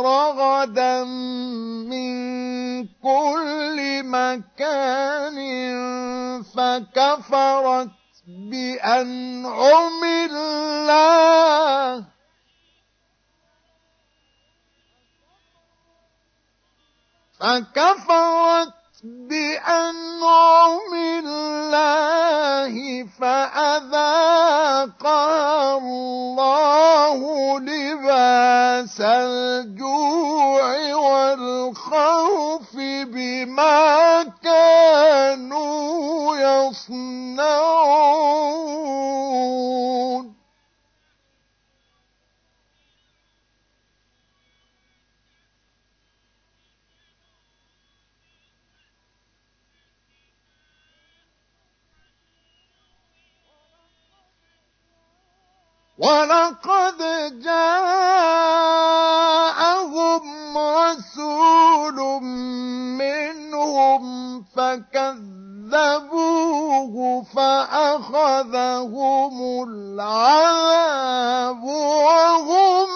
رغدا من كل مكان فكفرت بأنعم الله. فكفرت بأنعم الله فأذاقها الله لباس الجوع والخوف بما كانوا يصنعون. ولقد جاءهم رسول منهم فكذبوه فأخذهم العذاب وهم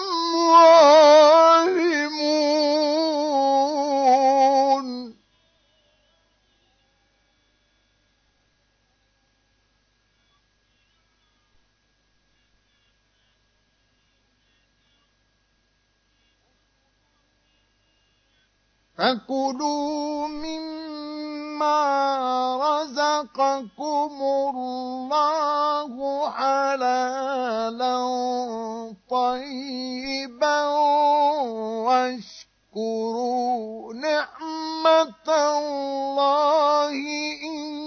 ظالمون فكلوا مما رزقكم الله حلالا طيبا واشكروا نعمة الله إن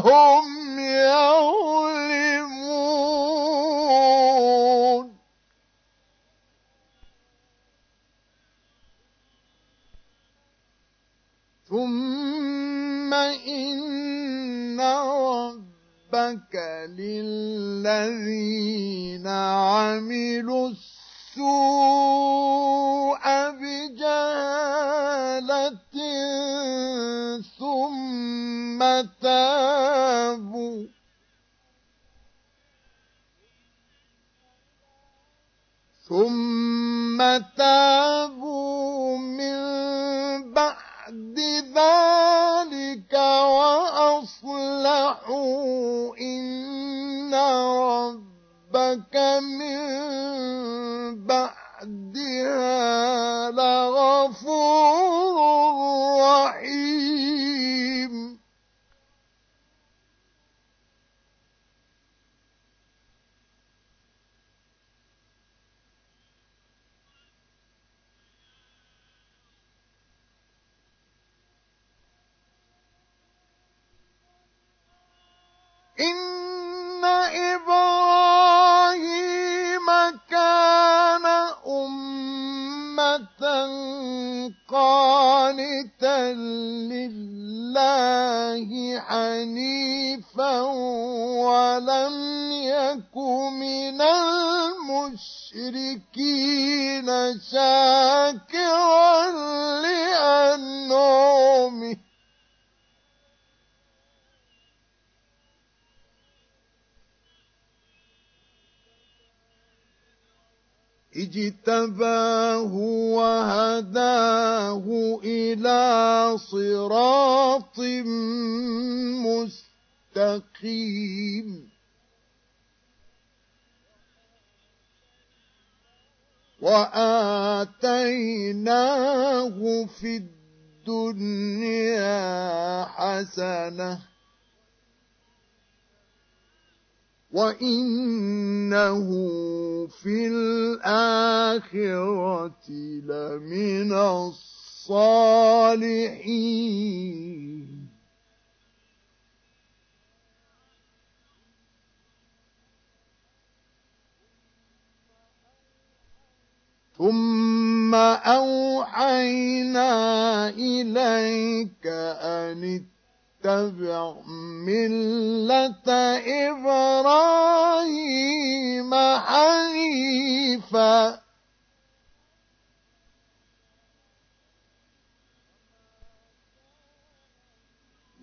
home. اتبع ملة إبراهيم حنيفا.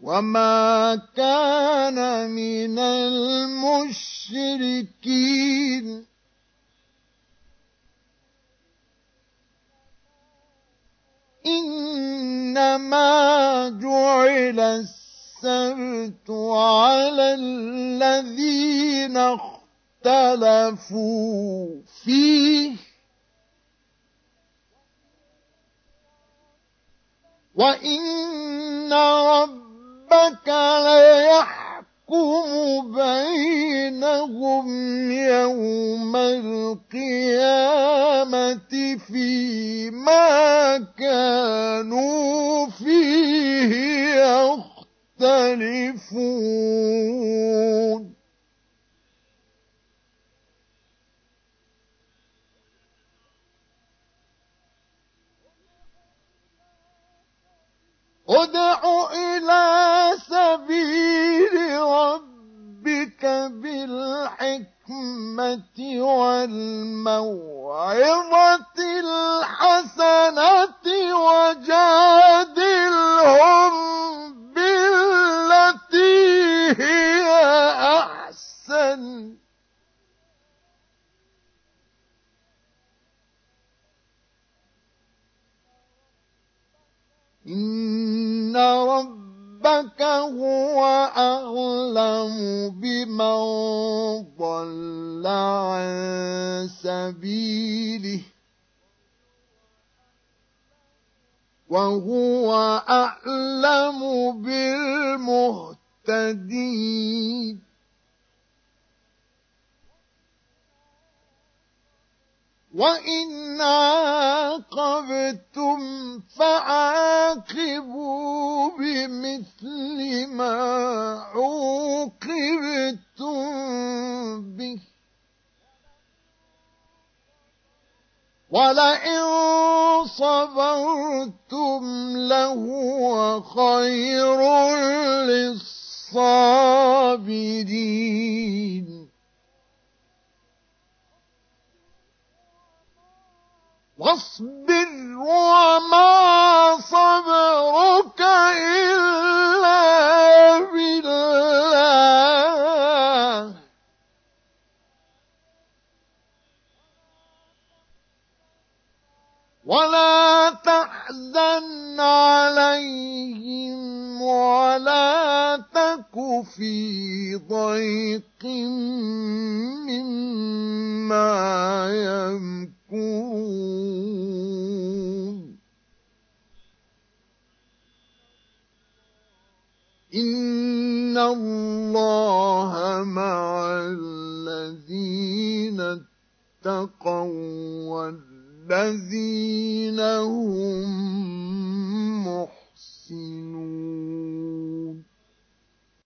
وما كان من المشركين. إنما جعل السبت على الذين اختلفوا فيه. وإن ربك ليحكم بينهم يوم القيامة فيما كانوا فيه يختلفون يختلفون. ادع إلى سبيل ربك بالحكمة والموعظة الحسنة وجادلهم هي أحسن إن ربك هو أعلم بمن ضل عن سبيله. وهو أعلم بالمهتدين. وإن عاقبتم فعاقبوا بمثل ما عوقبتم به. ولئن صبرتم لهو خير للصابرين واصبر وما صبرك إلا بالله. ولا تحزن عليهم ولا الملك في ضيق مما يمكرون. إن الله مع الذين اتقوا والذين هم محسنون.